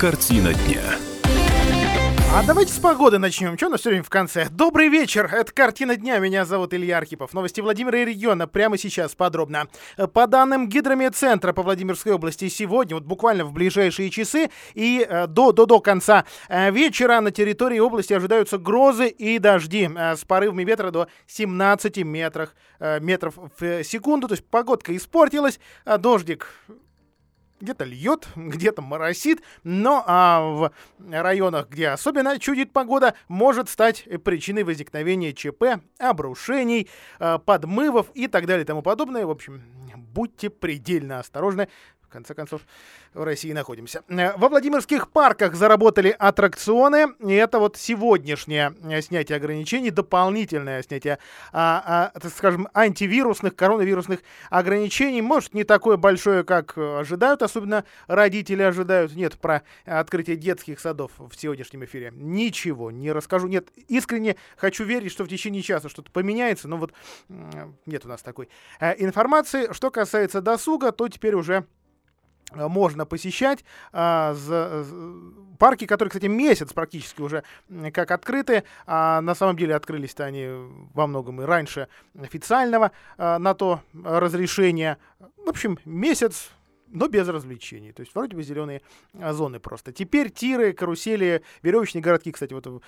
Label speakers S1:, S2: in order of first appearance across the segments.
S1: Картина дня.
S2: А давайте с погоды начнем. Что у нас все в конце? Добрый вечер. Это «Картина дня». Меня зовут Илья Архипов. Новости Владимира и региона прямо сейчас подробно. По данным Гидромедцентра по Владимирской области, сегодня, вот буквально в ближайшие часы и э, до, до, до конца э, вечера на территории области ожидаются грозы и дожди э, с порывами ветра до 17 метров, метров в секунду. То есть погодка испортилась, а дождик где-то льет, где-то моросит, но а в районах, где особенно чудит погода, может стать причиной возникновения ЧП, обрушений, а, подмывов и так далее и тому подобное. В общем, будьте предельно осторожны конце концов, в России находимся. Э, во Владимирских парках заработали аттракционы, и это вот сегодняшнее э, снятие ограничений, дополнительное снятие, а, а, скажем, антивирусных, коронавирусных ограничений, может, не такое большое, как ожидают, особенно родители ожидают. Нет, про открытие детских садов в сегодняшнем эфире ничего не расскажу. Нет, искренне хочу верить, что в течение часа что-то поменяется, но вот нет у нас такой э, информации. Что касается досуга, то теперь уже Э, можно посещать. А, парки, которые, кстати, месяц практически уже как открыты, а на самом деле открылись-то они во многом и раньше официального а, на то разрешения. В общем, месяц но без развлечений. То есть вроде бы зеленые а, зоны просто. Теперь тиры, карусели, веревочные городки, кстати, вот в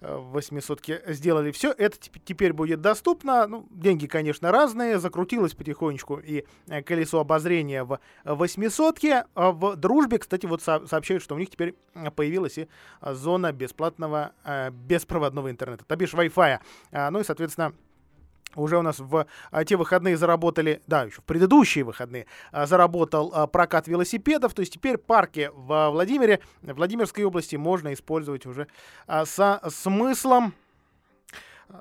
S2: 800 э, сделали все. Это теперь будет доступно. Ну, деньги, конечно, разные. Закрутилось потихонечку и э, колесо обозрения в 800 -ке. А в дружбе, кстати, вот сообщают, что у них теперь появилась и зона бесплатного беспроводного интернета, то бишь Wi-Fi. Ну и, соответственно, уже у нас в а, те выходные заработали, да, еще в предыдущие выходные а, заработал а, прокат велосипедов, то есть теперь парки в Владимире, в Владимирской области можно использовать уже а, со смыслом,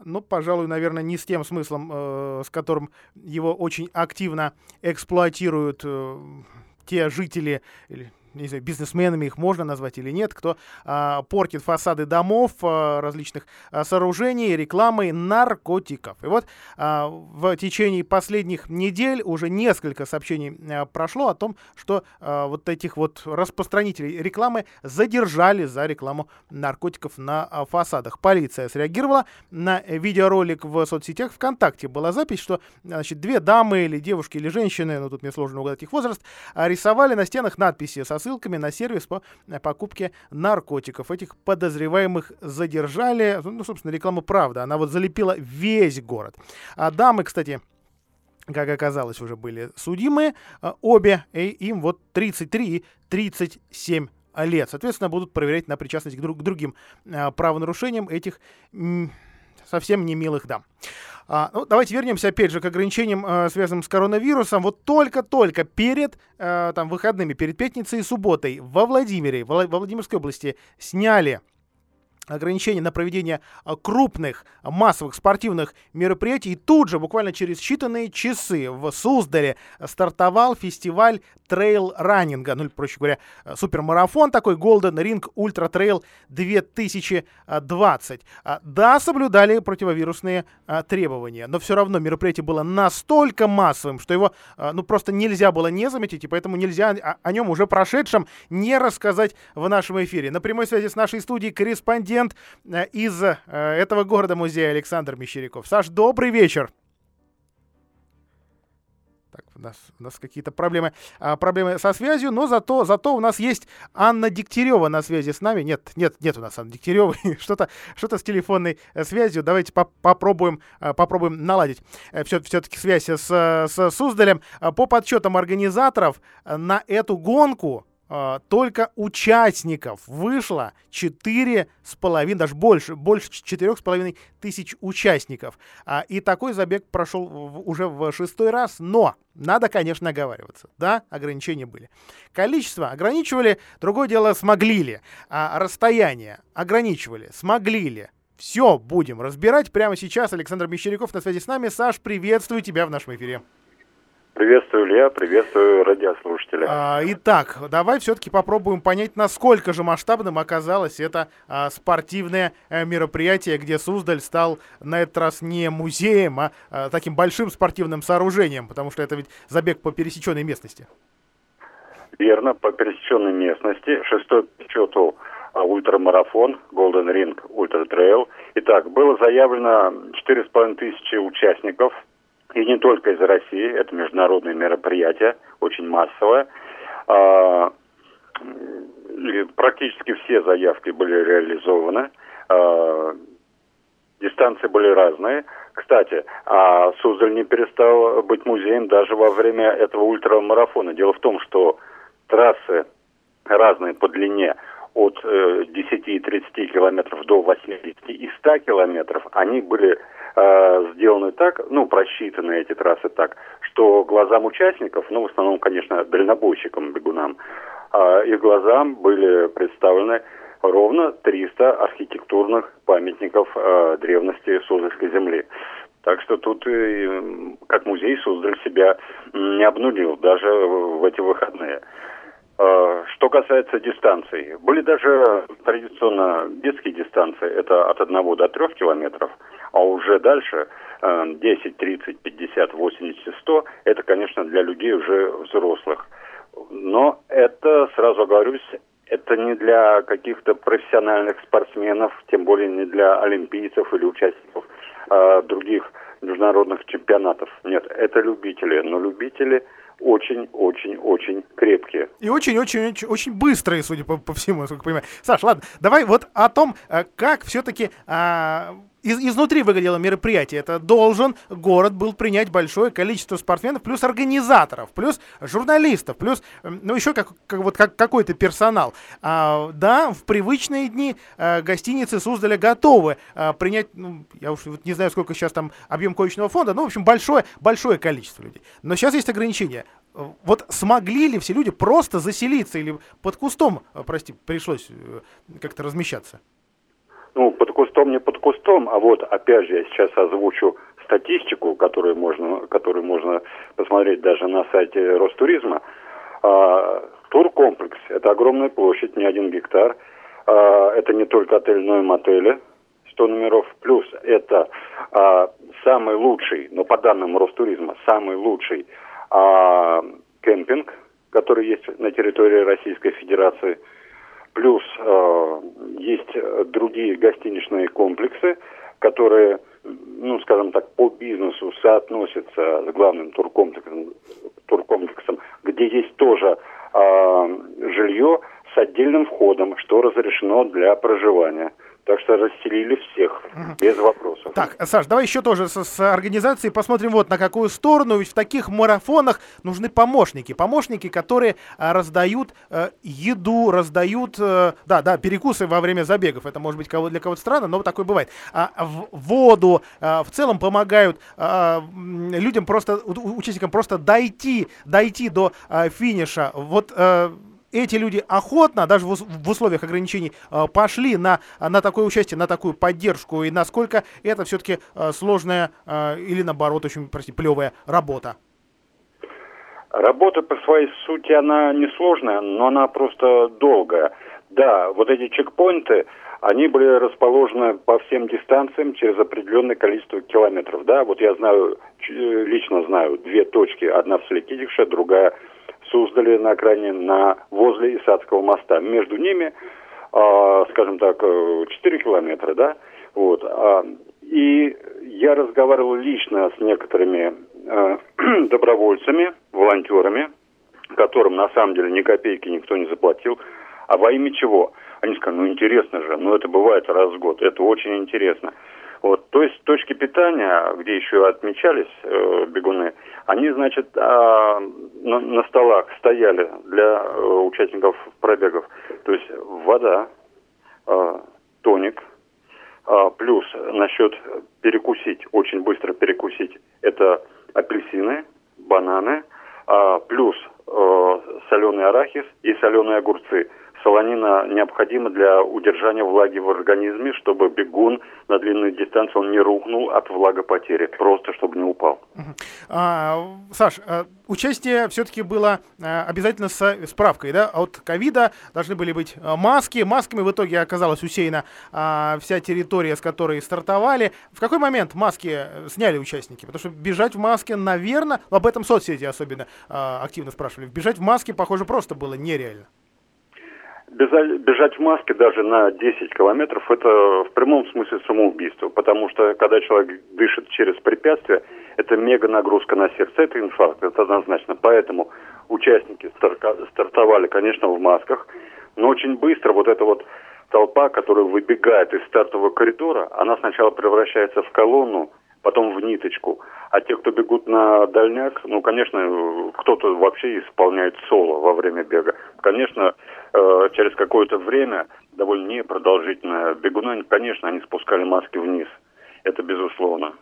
S2: ну, пожалуй, наверное, не с тем смыслом, э, с которым его очень активно эксплуатируют э, те жители или не знаю, бизнесменами их можно назвать или нет, кто а, портит фасады домов, а, различных а, сооружений, рекламой наркотиков. И вот а, в течение последних недель уже несколько сообщений а, прошло о том, что а, вот этих вот распространителей рекламы задержали за рекламу наркотиков на а, фасадах. Полиция среагировала на видеоролик в соцсетях ВКонтакте. Была запись, что значит, две дамы или девушки или женщины, ну тут мне сложно угадать их возраст, рисовали на стенах надписи со ссылками на сервис по э, покупке наркотиков. Этих подозреваемых задержали. Ну, собственно, реклама правда. Она вот залепила весь город. А дамы, кстати, как оказалось, уже были судимые. Э, обе, и им вот 33 и 37 лет. Соответственно, будут проверять на причастность к, друг, к другим э, правонарушениям этих совсем не милых дам. А, ну, давайте вернемся опять же к ограничениям, э, связанным с коронавирусом. Вот только-только перед э, там, выходными, перед пятницей и субботой во Владимире, во Владимирской области сняли ограничения на проведение а, крупных массовых спортивных мероприятий. И тут же, буквально через считанные часы, в Суздале стартовал фестиваль трейл-раннинга, ну, проще говоря, супермарафон такой, Golden Ring Ultra Trail 2020. А, да, соблюдали противовирусные а, требования, но все равно мероприятие было настолько массовым, что его, ну, просто нельзя было не заметить, и поэтому нельзя о нем уже прошедшем не рассказать в нашем эфире. На прямой связи с нашей студией корреспондент корреспондент э, из э, этого города-музея Александр Мещеряков. Саш, добрый вечер. Так, у нас, у нас какие-то проблемы, а, проблемы со связью, но зато, зато у нас есть Анна Дегтярева на связи с нами. Нет, нет, нет у нас Анны Дегтяревой. что-то, что-то с телефонной э, связью. Давайте по попробуем, попробуем наладить все, все-таки связь с, с Суздалем. По подсчетам организаторов на эту гонку Uh, только участников вышло четыре с половиной, даже больше, больше четырех с половиной тысяч участников. Uh, и такой забег прошел уже в шестой раз, но надо, конечно, оговариваться. Да, ограничения были. Количество ограничивали, другое дело, смогли ли. А расстояние ограничивали, смогли ли. Все будем разбирать прямо сейчас. Александр Мещеряков на связи с нами. Саш, приветствую тебя в нашем эфире.
S3: Приветствую, Илья, приветствую радиослушателя.
S2: А, итак, давай все-таки попробуем понять, насколько же масштабным оказалось это а, спортивное а, мероприятие, где Суздаль стал на этот раз не музеем, а, а таким большим спортивным сооружением, потому что это ведь забег по пересеченной местности.
S3: Верно, по пересеченной местности. Шестой по счету ультрамарафон, Golden Ring Ultra Trail. Итак, было заявлено 4,5 тысячи участников, и не только из России, это международное мероприятие, очень массовое. А, практически все заявки были реализованы. А, дистанции были разные. Кстати, а Суздаль не перестал быть музеем даже во время этого ультрамарафона. Дело в том, что трассы разные по длине от э, 10 и 30 километров до 80 и 100 километров, они были э, сделаны так, ну, просчитаны эти трассы так, что глазам участников, ну, в основном, конечно, дальнобойщикам, бегунам, э, их глазам были представлены ровно 300 архитектурных памятников э, древности Суздальской земли. Так что тут, э, как музей, Суздаль себя не обнулил даже в эти выходные. Что касается дистанций, были даже традиционно детские дистанции, это от 1 до 3 километров, а уже дальше 10, 30, 50, 80, 100, это, конечно, для людей уже взрослых. Но это, сразу говорюсь, это не для каких-то профессиональных спортсменов, тем более не для олимпийцев или участников э, других международных чемпионатов. Нет, это любители, но любители очень-очень-очень крепкие.
S2: И очень-очень-очень очень быстрые, судя по, по всему, насколько я понимаю. Саш, ладно, давай вот о том, э, как все-таки а, из, изнутри выглядело мероприятие. Это должен город был принять большое количество спортсменов, плюс организаторов, плюс журналистов, плюс, ну, еще как, как, вот, как, какой-то персонал. А, да, в привычные дни а, гостиницы Суздаля готовы а, принять, ну, я уж вот не знаю, сколько сейчас там объем коечного фонда, ну, в общем, большое, большое количество людей. Но сейчас есть ограничения. Вот смогли ли все люди просто заселиться или под кустом, прости, пришлось э, как-то размещаться?
S3: Ну, под кустом, не под кустом, а вот, опять же, я сейчас озвучу статистику, которую можно, которую можно посмотреть даже на сайте Ростуризма. А, туркомплекс – это огромная площадь, не один гектар. А, это не только отель, но и мотели, 100 номеров. Плюс это а, самый лучший, но по данным Ростуризма, самый лучший а, кемпинг, который есть на территории Российской Федерации – Плюс э, есть другие гостиничные комплексы, которые, ну, скажем так, по бизнесу соотносятся с главным туркомплексом, туркомплексом где есть тоже э, жилье с отдельным входом, что разрешено для проживания. Так что расселили всех, угу. без вопросов.
S2: Так, Саш, давай еще тоже с, с организацией посмотрим вот на какую сторону. Ведь в таких марафонах нужны помощники. Помощники, которые а, раздают а, еду, раздают, а, да, да, перекусы во время забегов. Это может быть кого, для кого-то странно, но такое бывает. А, в, воду, а, в целом помогают а, людям просто, участникам просто дойти, дойти до а, финиша. Вот а, эти люди охотно, даже в, условиях ограничений, э, пошли на, на такое участие, на такую поддержку, и насколько это все-таки э, сложная э, или, наоборот, очень, прости, плевая работа?
S3: Работа по своей сути, она не сложная, но она просто долгая. Да, вот эти чекпоинты, они были расположены по всем дистанциям через определенное количество километров. Да, вот я знаю, лично знаю две точки, одна в Селекидикше, другая Суздале на окраине, на, возле Исадского моста. Между ними, э, скажем так, 4 километра, да, вот. Э, и я разговаривал лично с некоторыми э, добровольцами, волонтерами, которым на самом деле ни копейки никто не заплатил. А во имя чего? Они сказали, ну интересно же, ну это бывает раз в год, это очень интересно. Вот, то есть точки питания, где еще отмечались э, бегуны, они, значит, э, на, на столах стояли для э, участников пробегов. То есть вода, э, тоник, э, плюс насчет перекусить, очень быстро перекусить, это апельсины, бананы, э, плюс э, соленый арахис и соленые огурцы. Солонина необходима для удержания влаги в организме, чтобы бегун на длинную дистанцию он не рухнул от влагопотери, просто чтобы не упал.
S2: А, Саш, а, участие все-таки было а, обязательно с справкой, да? От ковида должны были быть а, маски. Масками в итоге оказалась усеяна а, вся территория, с которой стартовали. В какой момент маски э, сняли участники? Потому что бежать в маске, наверное, об этом соцсети особенно а, активно спрашивали. Бежать в маске, похоже, просто было нереально.
S3: Бежать в маске даже на 10 километров – это в прямом смысле самоубийство, потому что когда человек дышит через препятствие, это мега нагрузка на сердце, это инфаркт, это однозначно. Поэтому участники стартовали, конечно, в масках, но очень быстро вот эта вот толпа, которая выбегает из стартового коридора, она сначала превращается в колонну, потом в ниточку. А те, кто бегут на дальняк, ну, конечно, кто-то вообще исполняет соло во время бега. Конечно, э, через какое-то время, довольно непродолжительное, бегуны, конечно, они спускали маски вниз. Это безусловно.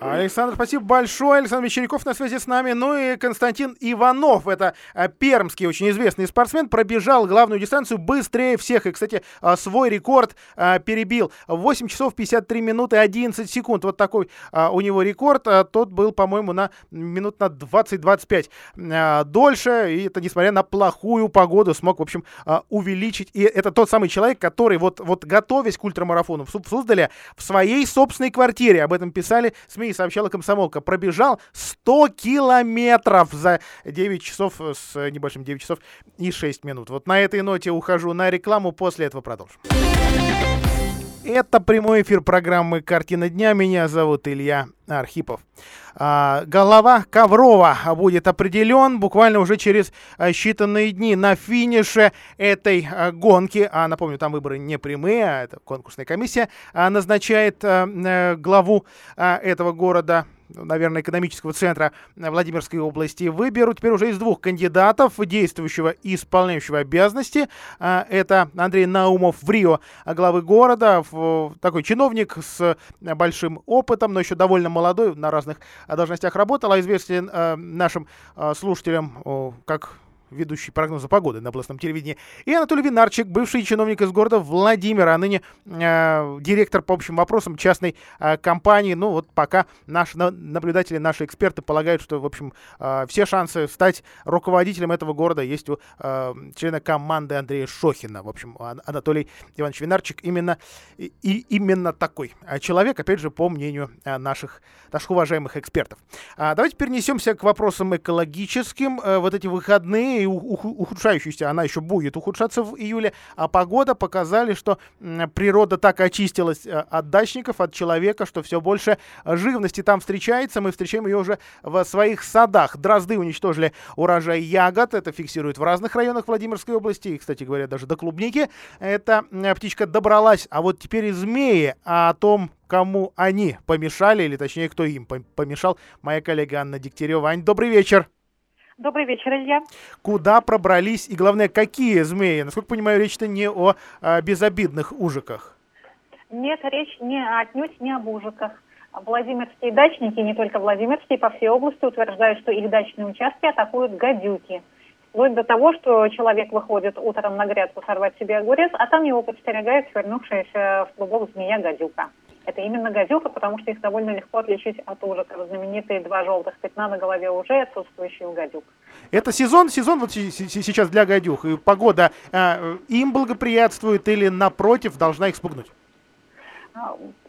S2: Александр, спасибо большое. Александр Мещеряков на связи с нами. Ну и Константин Иванов, это а, пермский очень известный спортсмен, пробежал главную дистанцию быстрее всех. И, кстати, а, свой рекорд а, перебил. 8 часов 53 минуты 11 секунд. Вот такой у него рекорд. Тот был, по-моему, на минут на 20-25 дольше. И это несмотря на плохую погоду смог, в общем, увеличить. И это тот самый человек, который вот, вот готовясь к ультрамарафону в Суздале в своей собственной квартире, об этом этом писали СМИ, сообщала комсомолка, пробежал 100 километров за 9 часов с небольшим 9 часов и 6 минут. Вот на этой ноте ухожу на рекламу, после этого продолжим. Это прямой эфир программы «Картина дня». Меня зовут Илья Архипов. А, голова Коврова будет определен буквально уже через а, считанные дни на финише этой а, гонки. А напомню, там выборы не прямые, а это конкурсная комиссия назначает э, главу этого города наверное, экономического центра Владимирской области, выберут теперь уже из двух кандидатов, действующего и исполняющего обязанности. Это Андрей Наумов в Рио, главы города, такой чиновник с большим опытом, но еще довольно молодой, на разных должностях работал, а известен э, нашим э, слушателям как ведущий прогноза погоды на областном телевидении, и Анатолий Винарчик, бывший чиновник из города Владимира, а ныне э, директор по общим вопросам частной э, компании. Ну вот пока наши наблюдатели, наши эксперты полагают, что, в общем, э, все шансы стать руководителем этого города есть у э, члена команды Андрея Шохина. В общем, Анатолий Иванович Винарчик именно, и, именно такой человек, опять же, по мнению э, наших, наших уважаемых экспертов. А давайте перенесемся к вопросам экологическим. Э, вот эти выходные и ухудшающейся, она еще будет ухудшаться в июле, а погода показали, что природа так очистилась э, от дачников, от человека, что все больше живности там встречается. Мы встречаем ее уже в своих садах. Дрозды уничтожили урожай ягод, это фиксируют в разных районах Владимирской области, и, кстати говоря, даже до клубники. Эта птичка добралась, а вот теперь и змеи, о том, кому они помешали, или точнее, кто им помешал, моя коллега Анна Дегтярева. Ань, добрый вечер.
S1: Добрый вечер, Илья.
S2: Куда пробрались и, главное, какие змеи? Насколько понимаю, речь-то не о а, безобидных ужиках.
S1: Нет, речь не отнюдь не об ужиках. Владимирские дачники, не только Владимирские, по всей области утверждают, что их дачные участки атакуют гадюки. Вплоть до того, что человек выходит утром на грядку сорвать себе огурец, а там его подстерегает свернувшаяся в клубок змея-гадюка это именно газюка, потому что их довольно легко отличить от ужиков. Знаменитые два желтых пятна на голове уже отсутствующие у гадюк.
S2: Это сезон, сезон вот сейчас для гадюк. И погода э, им благоприятствует или напротив должна их спугнуть?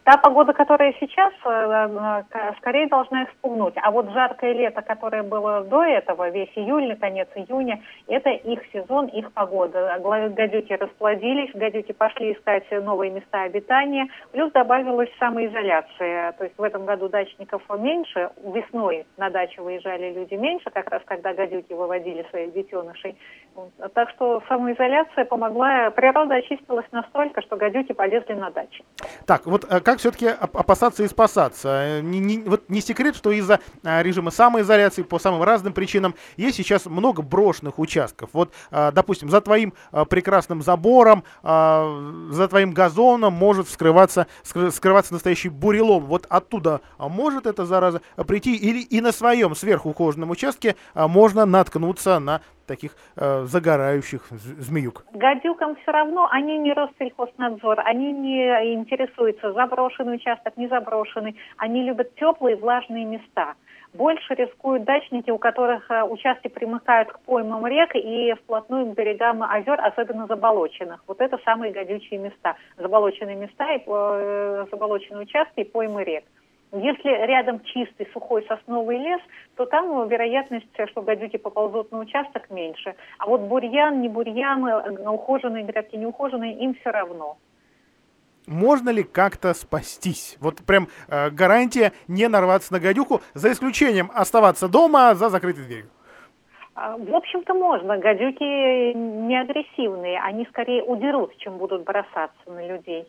S1: Та погода, которая сейчас, э, э, скорее должна испугнуть. А вот жаркое лето, которое было до этого, весь июль, конец июня, это их сезон, их погода. Гадюки расплодились, гадюки пошли искать новые места обитания, плюс добавилась самоизоляция. То есть в этом году дачников меньше, весной на дачу выезжали люди меньше, как раз когда гадюки выводили своих детенышей. Так что самоизоляция помогла, природа очистилась настолько, что гадюки полезли на дачи.
S2: Так, вот как как все-таки опасаться и спасаться? Э, не, не, вот не секрет, что из-за а, режима самоизоляции по самым разным причинам есть сейчас много брошенных участков. Вот, а, допустим, за твоим прекрасным забором, за твоим газоном может скрываться, скрываться настоящий бурелом. Вот оттуда а, может эта зараза прийти или и на своем сверхухоженном участке а, можно наткнуться на таких э, загорающих змеюк?
S1: Гадюкам все равно, они не Россельхознадзор, они не интересуются, заброшенный участок, не заброшенный. Они любят теплые влажные места. Больше рискуют дачники, у которых э, участки примыкают к поймам рек и вплотную к берегам озер, особенно заболоченных. Вот это самые гадючие места. Заболоченные места и э, заболоченные участки и поймы рек. Если рядом чистый сухой сосновый лес, то там вероятность, что гадюки поползут на участок, меньше. А вот бурьян, не бурьян, э, ухоженные грядки, не ухоженные, им все равно.
S2: Можно ли как-то спастись? Вот прям э, гарантия не нарваться на гадюку, за исключением оставаться дома за закрытой дверью.
S1: А, в общем-то, можно. Гадюки не агрессивные. Они скорее удерут, чем будут бросаться на людей.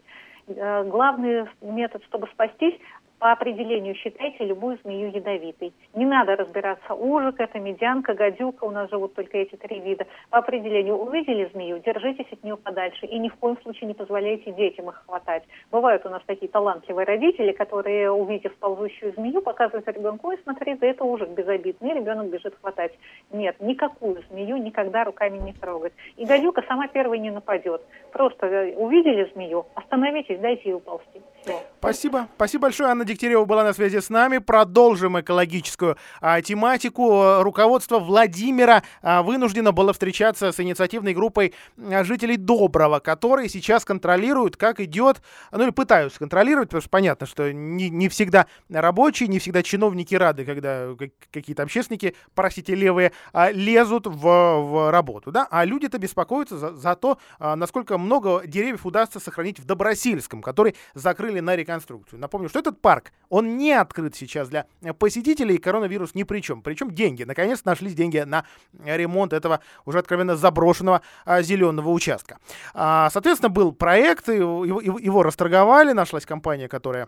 S1: Э, главный метод, чтобы спастись, по определению считайте любую змею ядовитой. Не надо разбираться, ужик это, медянка, гадюка, у нас живут только эти три вида. По определению увидели змею, держитесь от нее подальше и ни в коем случае не позволяйте детям их хватать. Бывают у нас такие талантливые родители, которые, увидев ползущую змею, показывают ребенку, ой, смотри, да это ужик безобидный, и ребенок бежит хватать. Нет, никакую змею никогда руками не трогать. И гадюка сама первой не нападет. Просто э, увидели змею, остановитесь, дайте ей уползти. Все.
S2: Спасибо. Спасибо большое, Анна Дегтярева была на связи с нами. Продолжим экологическую а, тематику. Руководство Владимира а, вынуждено было встречаться с инициативной группой а, жителей Доброго, которые сейчас контролируют, как идет, ну или пытаются контролировать, потому что понятно, что не, не всегда рабочие, не всегда чиновники рады, когда какие-то общественники, простите, левые, а, лезут в, в работу, да, а люди-то беспокоятся за, за то, а, насколько много деревьев удастся сохранить в Добросильском, который закрыли на реконструкцию. Напомню, что этот парк, он не открыт сейчас для посетителей, и коронавирус ни при чем. Причем деньги. Наконец нашлись деньги на ремонт этого уже откровенно заброшенного а, зеленого участка. А, соответственно, был проект, его, его, его расторговали, нашлась компания, которая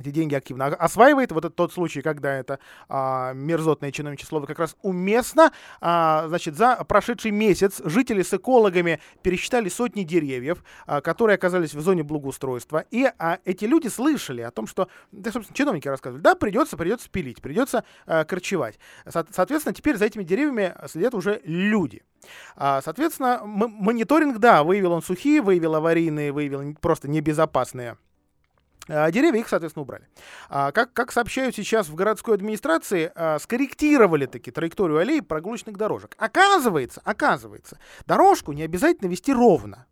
S2: эти деньги активно осваивает. Вот это тот случай, когда это а, мерзотное чиновничье слово как раз уместно. А, значит, за прошедший месяц жители с экологами пересчитали сотни деревьев, а, которые оказались в зоне благоустройства. И а, эти люди слышали о том, что, да, собственно, чиновники рассказывали, да, придется, придется пилить, придется а, корчевать. Со- соответственно, теперь за этими деревьями следят уже люди. А, соответственно, мониторинг, да, выявил он сухие, выявил аварийные, выявил просто небезопасные а деревья их, соответственно, убрали. А, как, как сообщают сейчас в городской администрации, а, скорректировали таки траекторию аллей прогулочных дорожек. Оказывается, оказывается, дорожку не обязательно вести ровно.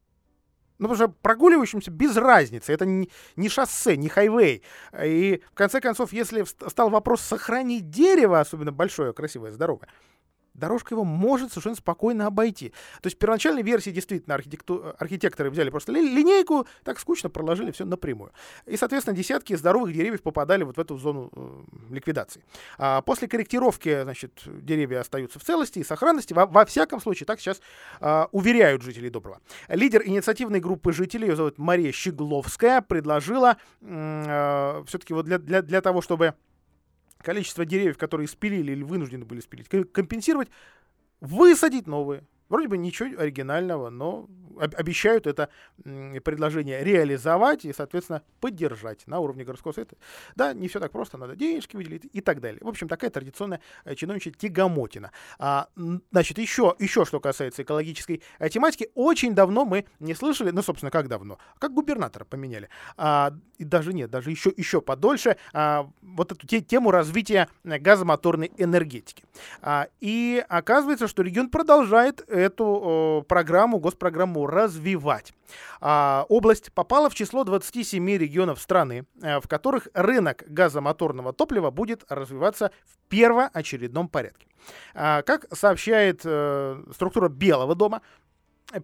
S2: Ну, потому что прогуливающимся без разницы. Это не, не шоссе, не хайвей. И, в конце концов, если стал вопрос сохранить дерево, особенно большое, красивое, здоровое, дорожка его может совершенно спокойно обойти. То есть в первоначальной версии действительно архитекту... архитекторы взяли просто ли... линейку, так скучно проложили все напрямую. И, соответственно, десятки здоровых деревьев попадали вот в эту зону э, ликвидации. А после корректировки, значит, деревья остаются в целости и сохранности. Во, во всяком случае, так сейчас э, уверяют жителей Доброго. Лидер инициативной группы жителей, ее зовут Мария Щегловская, предложила э, все-таки вот для, для, для того, чтобы количество деревьев, которые спилили или вынуждены были спилить, компенсировать, высадить новые. Вроде бы ничего оригинального, но обещают это предложение реализовать и, соответственно, поддержать на уровне городского совета. Да, не все так просто, надо денежки выделить и так далее. В общем, такая традиционная э, чиновничья тягомотина. А, значит, еще, еще что касается экологической э, тематики, очень давно мы не слышали, ну, собственно, как давно, как губернатора поменяли. А, и даже нет, даже еще, еще подольше а, вот эту те, тему развития газомоторной энергетики. А, и оказывается, что регион продолжает эту о, программу, госпрограмму развивать. А, область попала в число 27 регионов страны, э, в которых рынок газомоторного топлива будет развиваться в первоочередном порядке. А, как сообщает э, структура Белого дома,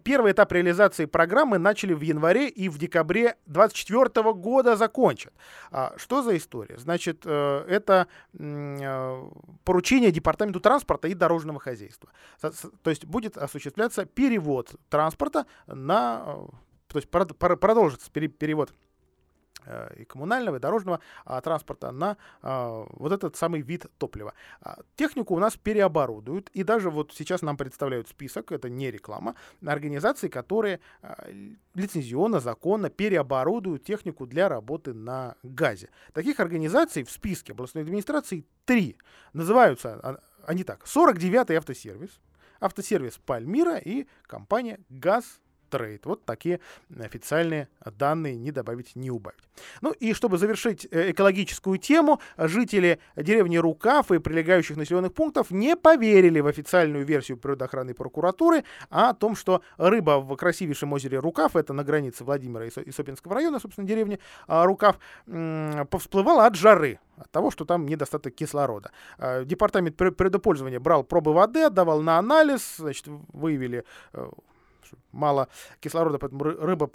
S2: Первый этап реализации программы начали в январе и в декабре 2024 года закончат. А, что за история? Значит, э, это э, поручение Департаменту транспорта и дорожного хозяйства. То есть будет осуществляться перевод транспорта на... Э, то есть продолжится перевод и коммунального, и дорожного а, транспорта на а, вот этот самый вид топлива. А, технику у нас переоборудуют, и даже вот сейчас нам представляют список, это не реклама, организаций, которые лицензионно, законно переоборудуют технику для работы на газе. Таких организаций в списке областной администрации три. Называются они так. 49-й автосервис, автосервис Пальмира и компания ГАЗ трейд. Вот такие официальные данные, не добавить, не убавить. Ну и чтобы завершить э, экологическую тему, жители деревни Рукав и прилегающих населенных пунктов не поверили в официальную версию природоохранной прокуратуры о том, что рыба в красивейшем озере Рукав, это на границе Владимира и Сопинского района, собственно, деревни а, Рукав, повсплывала от жары от того, что там недостаток кислорода. А, департамент предопользования брал пробы воды, отдавал на анализ, значит, выявили э, мало кислорода, поэтому рыба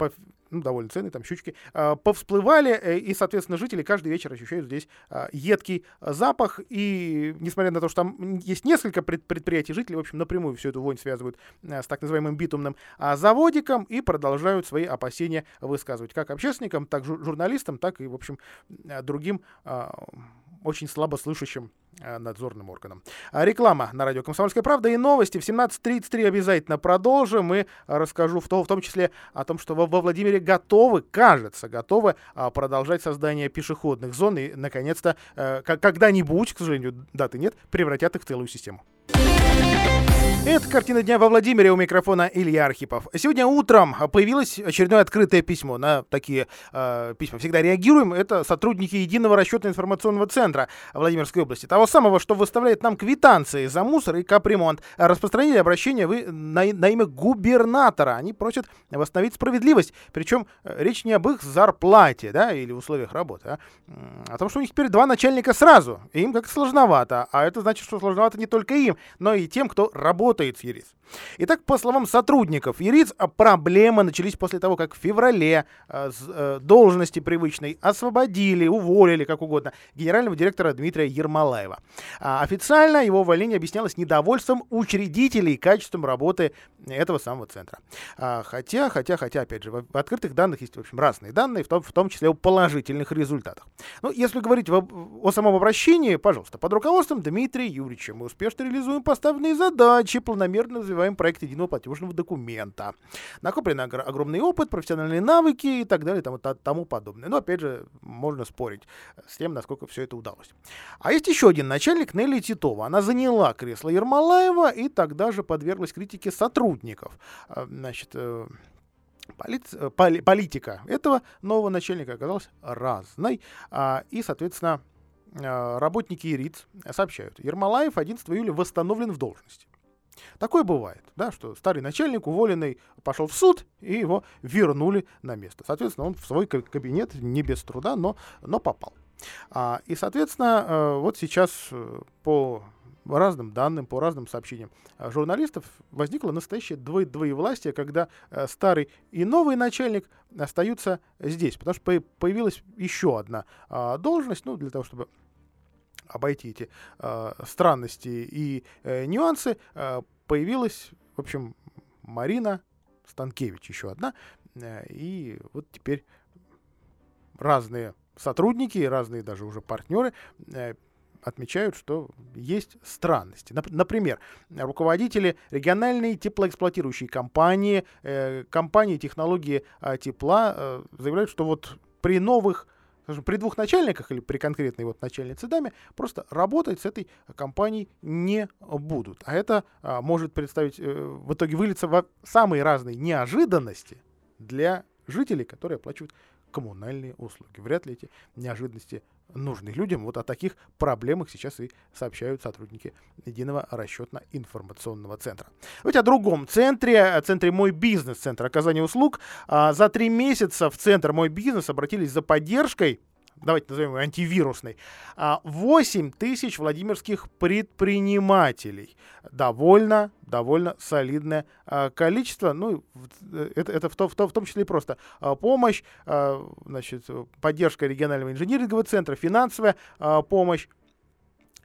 S2: ну, довольно ценная, там щучки, э, повсплывали, э, и, соответственно, жители каждый вечер ощущают здесь э, едкий запах, и несмотря на то, что там есть несколько пред, предприятий, жители, в общем, напрямую всю эту вонь связывают э, с так называемым битумным э, заводиком и продолжают свои опасения высказывать как общественникам, так жур журналистам, так и, в общем, э, другим очень слабо слышащим э, надзорным органам. А реклама на радио «Комсомольская правда» и новости в 17.33 обязательно продолжим и расскажу в, то, в том числе о том, что во Владимире готовы, кажется, готовы а, продолжать создание пешеходных зон и, наконец-то, э, когда-нибудь, к сожалению, даты нет, превратят их в целую систему. Это картина дня во Владимире у микрофона Илья Архипов. Сегодня утром появилось очередное открытое письмо. На такие э, письма всегда реагируем. Это сотрудники Единого расчетно-информационного центра Владимирской области. Того самого, что выставляет нам квитанции за мусор и капремонт. Распространили обращение вы на, на имя губернатора. Они просят восстановить справедливость. Причем э, речь не об их зарплате да, или условиях работы, а о том, что у них теперь два начальника сразу. Им как сложновато. А это значит, что сложновато не только им, но и тем, кто работает работает с ЕРИС. Итак, по словам сотрудников ЕРИС, а проблемы начались после того, как в феврале э, с э, должности привычной освободили, уволили, как угодно, генерального директора Дмитрия Ермолаева. А официально его увольнение объяснялось недовольством учредителей качеством работы этого самого центра. А, хотя, хотя, хотя, опять же, в, открытых данных есть, в общем, разные данные, в том, в том числе о положительных результатах. Ну, если говорить о самом обращении, пожалуйста, под руководством Дмитрия Юрьевича мы успешно реализуем поставленные задачи, планомерно развиваем проект единого платежного документа. Накоплен огромный опыт, профессиональные навыки и так далее, тому, тому подобное. Но, опять же, можно спорить с тем, насколько все это удалось. А есть еще один начальник, Нелли Титова. Она заняла кресло Ермолаева и тогда же подверглась критике сотрудников. А, значит, э, политика этого нового начальника оказалась разной. А, и, соответственно, а, работники ИРИЦ сообщают, Ермолаев 11 июля восстановлен в должности. Такое бывает, да, что старый начальник, уволенный, пошел в суд, и его вернули на место. Соответственно, он в свой кабинет не без труда, но, но попал. А, и, соответственно, э, вот сейчас э, по разным данным, по разным сообщениям э, журналистов возникло настоящее двое двоевластие, когда старый и новый начальник остаются здесь, потому что появилась еще одна а, должность, ну, для того, чтобы обойти эти э, странности и э, нюансы, э, появилась, в общем, Марина Станкевич, еще одна. Э, и вот теперь разные сотрудники, разные даже уже партнеры э, отмечают, что есть странности. Например, руководители региональной теплоэксплуатирующей компании, э, компании технологии э, тепла э, заявляют, что вот при новых скажем, при двух начальниках или при конкретной вот начальнице даме просто работать с этой компанией не будут. А это а, может представить, э, в итоге вылиться в самые разные неожиданности для жителей, которые оплачивают коммунальные услуги. Вряд ли эти неожиданности нужны людям. Вот о таких проблемах сейчас и сообщают сотрудники единого расчетно-информационного центра. Давайте о другом центре, о центре «Мой бизнес», центр оказания услуг. А, за три месяца в центр «Мой бизнес» обратились за поддержкой давайте назовем ее антивирусной, 8 а, тысяч владимирских предпринимателей. Довольно, довольно солидное а, количество. Ну, это, это в, том, в, том, в том числе и просто а, помощь, значит, поддержка регионального инжинирингового центра, финансовая помощь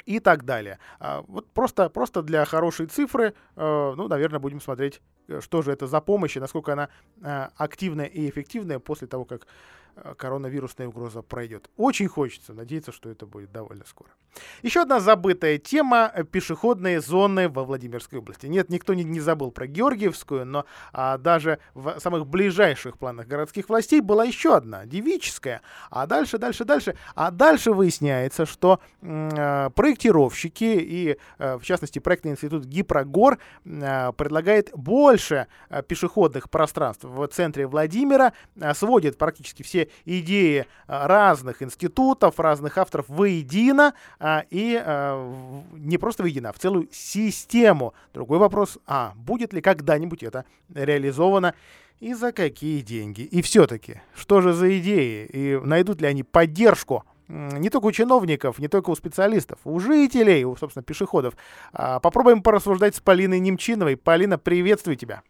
S2: и так далее. Вот просто, просто для хорошей цифры, ну, наверное, будем смотреть, что же это за помощь и насколько она активная и эффективная после того, как э, коронавирусная угроза пройдет. Очень хочется надеяться, что это будет довольно скоро. Еще одна забытая тема — пешеходные зоны во Владимирской области. Нет, никто не, не забыл про Георгиевскую, но а, даже в самых ближайших планах городских властей была еще одна, девическая. А дальше, дальше, дальше. А дальше выясняется, что э, проектировщики и, э, в частности, проектный институт Гипрогор э, предлагает больше э, пешеходных пространств в центре Владимира, э, сводит практически все идеи э, разных институтов, разных авторов воедино, а, и а, не просто воедино, а в целую систему. Другой вопрос, а будет ли когда-нибудь это реализовано и за какие деньги? И все-таки, что же за идеи? И найдут ли они поддержку не только у чиновников, не только у специалистов, у жителей, у, собственно, пешеходов. А, попробуем порассуждать с Полиной Немчиновой. Полина, приветствую тебя.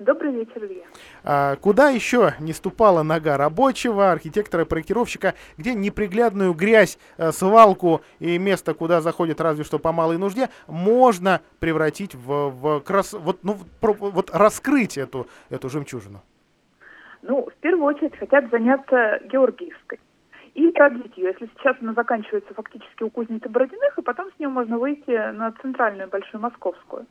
S4: Добрый вечер, Илья.
S2: А, куда еще не ступала нога рабочего, архитектора, проектировщика, где неприглядную грязь, э, свалку и место, куда заходят разве что по малой нужде, можно превратить в, в крас... вот, ну, про, вот раскрыть эту, эту жемчужину?
S4: Ну, в первую очередь хотят заняться Георгиевской и продлить ее. Если сейчас она заканчивается фактически у кузницы Бородиных, и потом с нее можно выйти на центральную Большую Московскую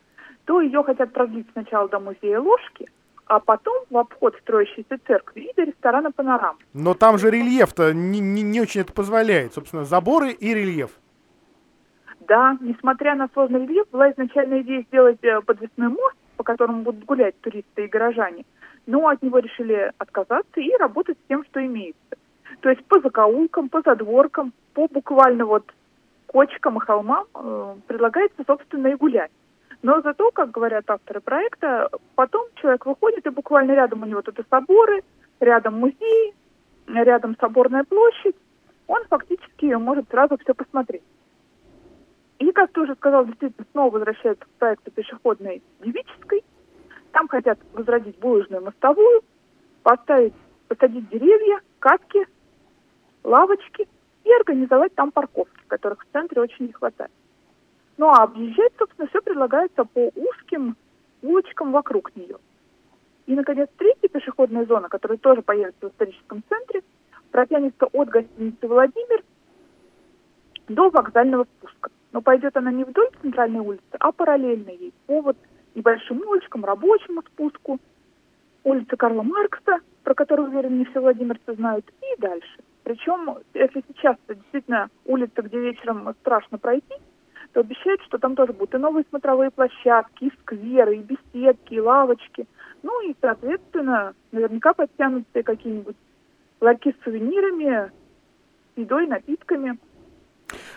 S4: то ее хотят продлить сначала до музея ложки, а потом в обход строящейся церкви и до ресторана «Панорам».
S2: Но там же рельеф-то не, не, не очень это позволяет. Собственно, заборы и рельеф.
S4: Да, несмотря на сложный рельеф, была изначальная идея сделать э, подвесной мост, по которому будут гулять туристы и горожане. Но от него решили отказаться и работать с тем, что имеется. То есть по закоулкам, по задворкам, по буквально вот кочкам и холмам э, предлагается, собственно, и гулять. Но зато, как говорят авторы проекта, потом человек выходит, и буквально рядом у него тут и соборы, рядом музей, рядом соборная площадь, он фактически может сразу все посмотреть. И, как ты уже сказал, действительно снова возвращается к проекту пешеходной девической. Там хотят возродить булыжную мостовую, поставить, посадить деревья, катки, лавочки и организовать там парковки, которых в центре очень не хватает. Ну а объезжать, собственно, все предлагается по узким улочкам вокруг нее. И, наконец, третья пешеходная зона, которая тоже появится в историческом центре, протянется от гостиницы «Владимир» до вокзального спуска. Но пойдет она не вдоль центральной улицы, а параллельно ей, по вот небольшим улочкам, рабочему спуску, улица Карла Маркса, про которую, уверен, не все владимирцы знают, и дальше. Причем, если сейчас это действительно улица, где вечером страшно пройти, то обещают, что там тоже будут и новые смотровые площадки, и скверы, и беседки, и лавочки. Ну и, соответственно, наверняка подтянутся какие-нибудь ларьки с сувенирами, едой, напитками.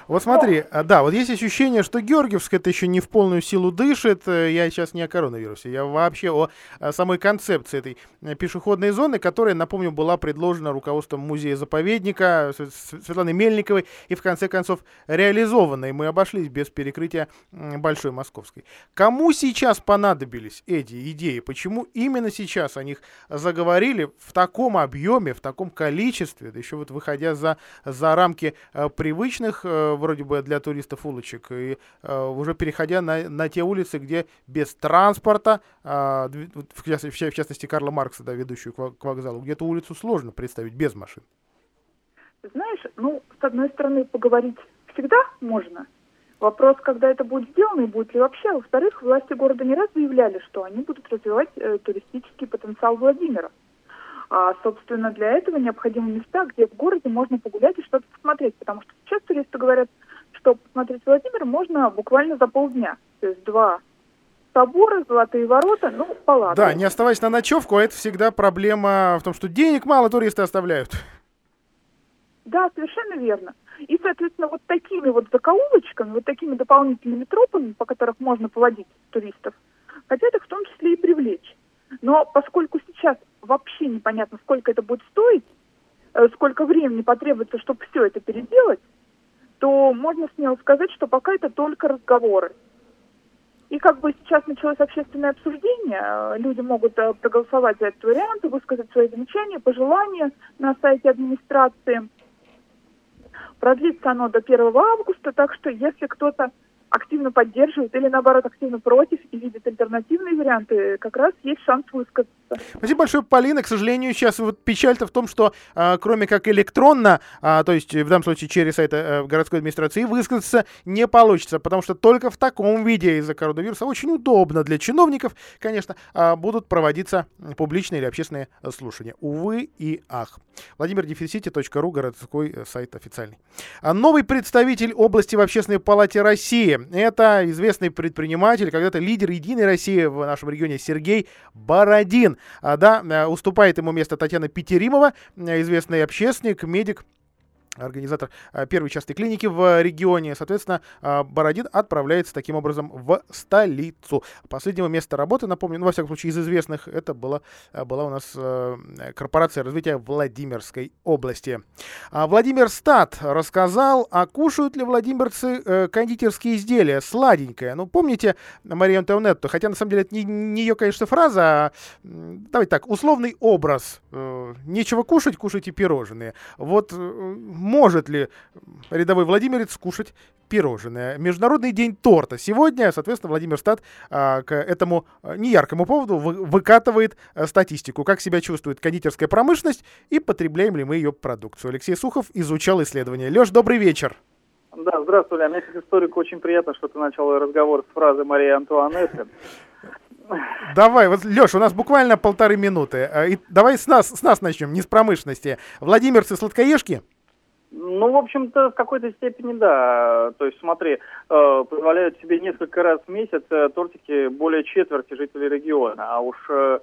S2: Вот смотри, Но... да, вот есть ощущение, что Георгиевск это еще не в полную силу дышит. Э, я сейчас не о коронавирусе, я вообще о, самой концепции этой э, пешеходной зоны, которая, напомню, была предложена руководством музея-заповедника Светланы Мельниковой и, в конце концов, реализована. И мы обошлись без перекрытия Большой Московской. Кому сейчас понадобились эти идеи? Почему именно сейчас о них заговорили в таком объеме, в таком количестве, да еще вот выходя за, за рамки э, привычных э, вроде бы для туристов улочек, и э, уже переходя на, на те улицы, где без транспорта, э, в, частности, в частности Карла Маркса, да, ведущую к, вокзалу, где-то улицу сложно представить без машин.
S4: Знаешь, ну, с одной стороны, поговорить всегда можно. Вопрос, когда это будет сделано и будет ли вообще. Во-вторых, власти города не раз заявляли, что они будут развивать э, туристический потенциал Владимира. А, собственно, для этого необходимы места, где в городе можно погулять и что-то посмотреть, потому что сейчас туристы говорят, что посмотреть Владимир можно буквально за полдня. То есть два собора, золотые ворота, ну, палаты.
S2: Да, не оставаясь на ночевку, а это всегда проблема в том, что денег мало туристы оставляют.
S4: Да, совершенно верно. И, соответственно, вот такими вот закоулочками, вот такими дополнительными тропами, по которым можно поводить туристов, хотят их в том числе и привлечь. Но поскольку сейчас вообще непонятно, сколько это будет стоить, э, сколько времени потребуется, чтобы все это переделать, то можно смело сказать, что пока это только разговоры. И как бы сейчас началось общественное обсуждение, э, люди могут э, проголосовать за этот вариант, высказать свои замечания, пожелания на сайте администрации. Продлится оно до 1 августа, так что если кто-то активно поддерживает или наоборот активно против и видит альтернативные варианты, как раз есть шанс высказаться.
S2: Спасибо большое, Полина. К сожалению, сейчас вот печаль-то в том, что а, кроме как электронно, а, то есть в данном случае через сайт а, городской администрации, высказаться не получится, потому что только в таком виде из-за коронавируса очень удобно для чиновников, конечно, а, будут проводиться публичные или общественные слушания. Увы и ах. Владимир Дефисити.ру, городской э, сайт официальный. Новый представитель области в Общественной палате России. Это известный предприниматель, когда-то лидер Единой России в нашем регионе Сергей Бородин. А, да, э, уступает ему место Татьяна Петеримова, э, известный общественник, медик, организатор а, первой частной клиники в регионе. Соответственно, а, Бородин отправляется таким образом в столицу. Последнего места работы, напомню, ну, во всяком случае, из известных, это была, а, была у нас корпорация развития Владимирской области. Владимир Стат рассказал, а кушают ли владимирцы э, кондитерские изделия, сладенькое. Ну, помните Марию Антуанетту? Хотя, на самом деле, это не, не ее, конечно, фраза, а, давайте так, условный образ. Э, нечего кушать, кушайте пирожные. Вот э, может ли рядовой владимирец кушать пирожное. Международный день торта. Сегодня, соответственно, Владимир Стат а, к этому а, неяркому поводу вы, выкатывает а, статистику, как себя чувствует кондитерская промышленность и потребляем ли мы ее продукцию. Алексей Сухов изучал исследование. Леш, добрый вечер.
S5: Да, здравствуй, Ля. Мне как историку очень приятно, что ты начал разговор с фразы Марии Антуанетты.
S2: Давай, вот, Леш, у нас буквально полторы минуты. А, и давай с нас, с нас начнем, не с промышленности. Владимирцы сладкоежки?
S5: Ну, в общем-то, в какой-то степени да. То есть, смотри, э, позволяют себе несколько раз в месяц э, тортики более четверти жителей региона, а уж э,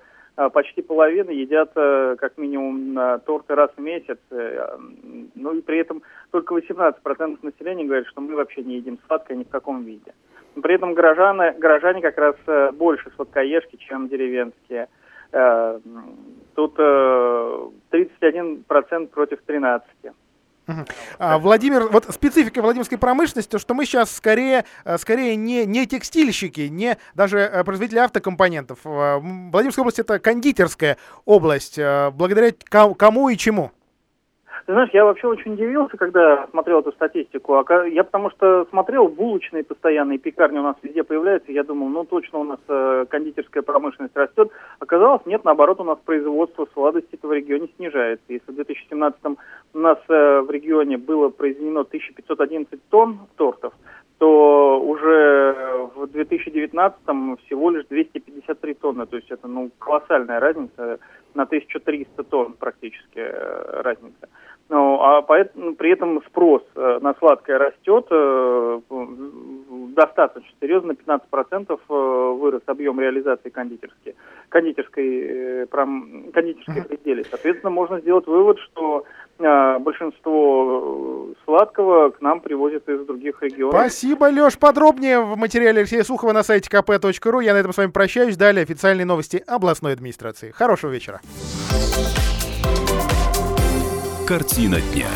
S5: почти половина едят как минимум торты раз в месяц. Ну и при этом только 18% населения говорят, что мы вообще не едим сладкое ни в каком виде. При этом горожане, горожане как раз больше сладкоежки, чем деревенские. Тут 31% против 13%.
S2: А, Владимир, вот специфика Владимирской промышленности, то, что мы сейчас скорее, э, скорее не, не текстильщики, не даже э, производители автокомпонентов. Э, Владимирская область это кондитерская область. Благодаря кому и чему?
S5: Ты знаешь, я вообще очень удивился, когда смотрел эту статистику. Я потому что смотрел булочные постоянные пекарни у нас везде появляются. Я думал, ну точно у нас э, кондитерская промышленность растет. Оказалось, нет, наоборот, у нас производство сладостей в регионе снижается. Если в 2017 у нас э, в регионе было произведено 1511 тонн тортов, то уже в 2019 всего лишь 253 тонны. То есть это ну, колоссальная разница на 1300 тонн практически э, разница. Ну, а поэтому, при этом спрос э, на сладкое растет э, достаточно серьезно, 15% э, вырос объем реализации кондитерской, кондитерской, пром, кондитерских изделий. Соответственно, можно сделать вывод, что большинство сладкого к нам привозят из других регионов.
S2: Спасибо, Леш. Подробнее в материале Алексея Сухова на сайте kp.ru. Я на этом с вами прощаюсь. Далее официальные новости областной администрации. Хорошего вечера.
S6: Картина дня.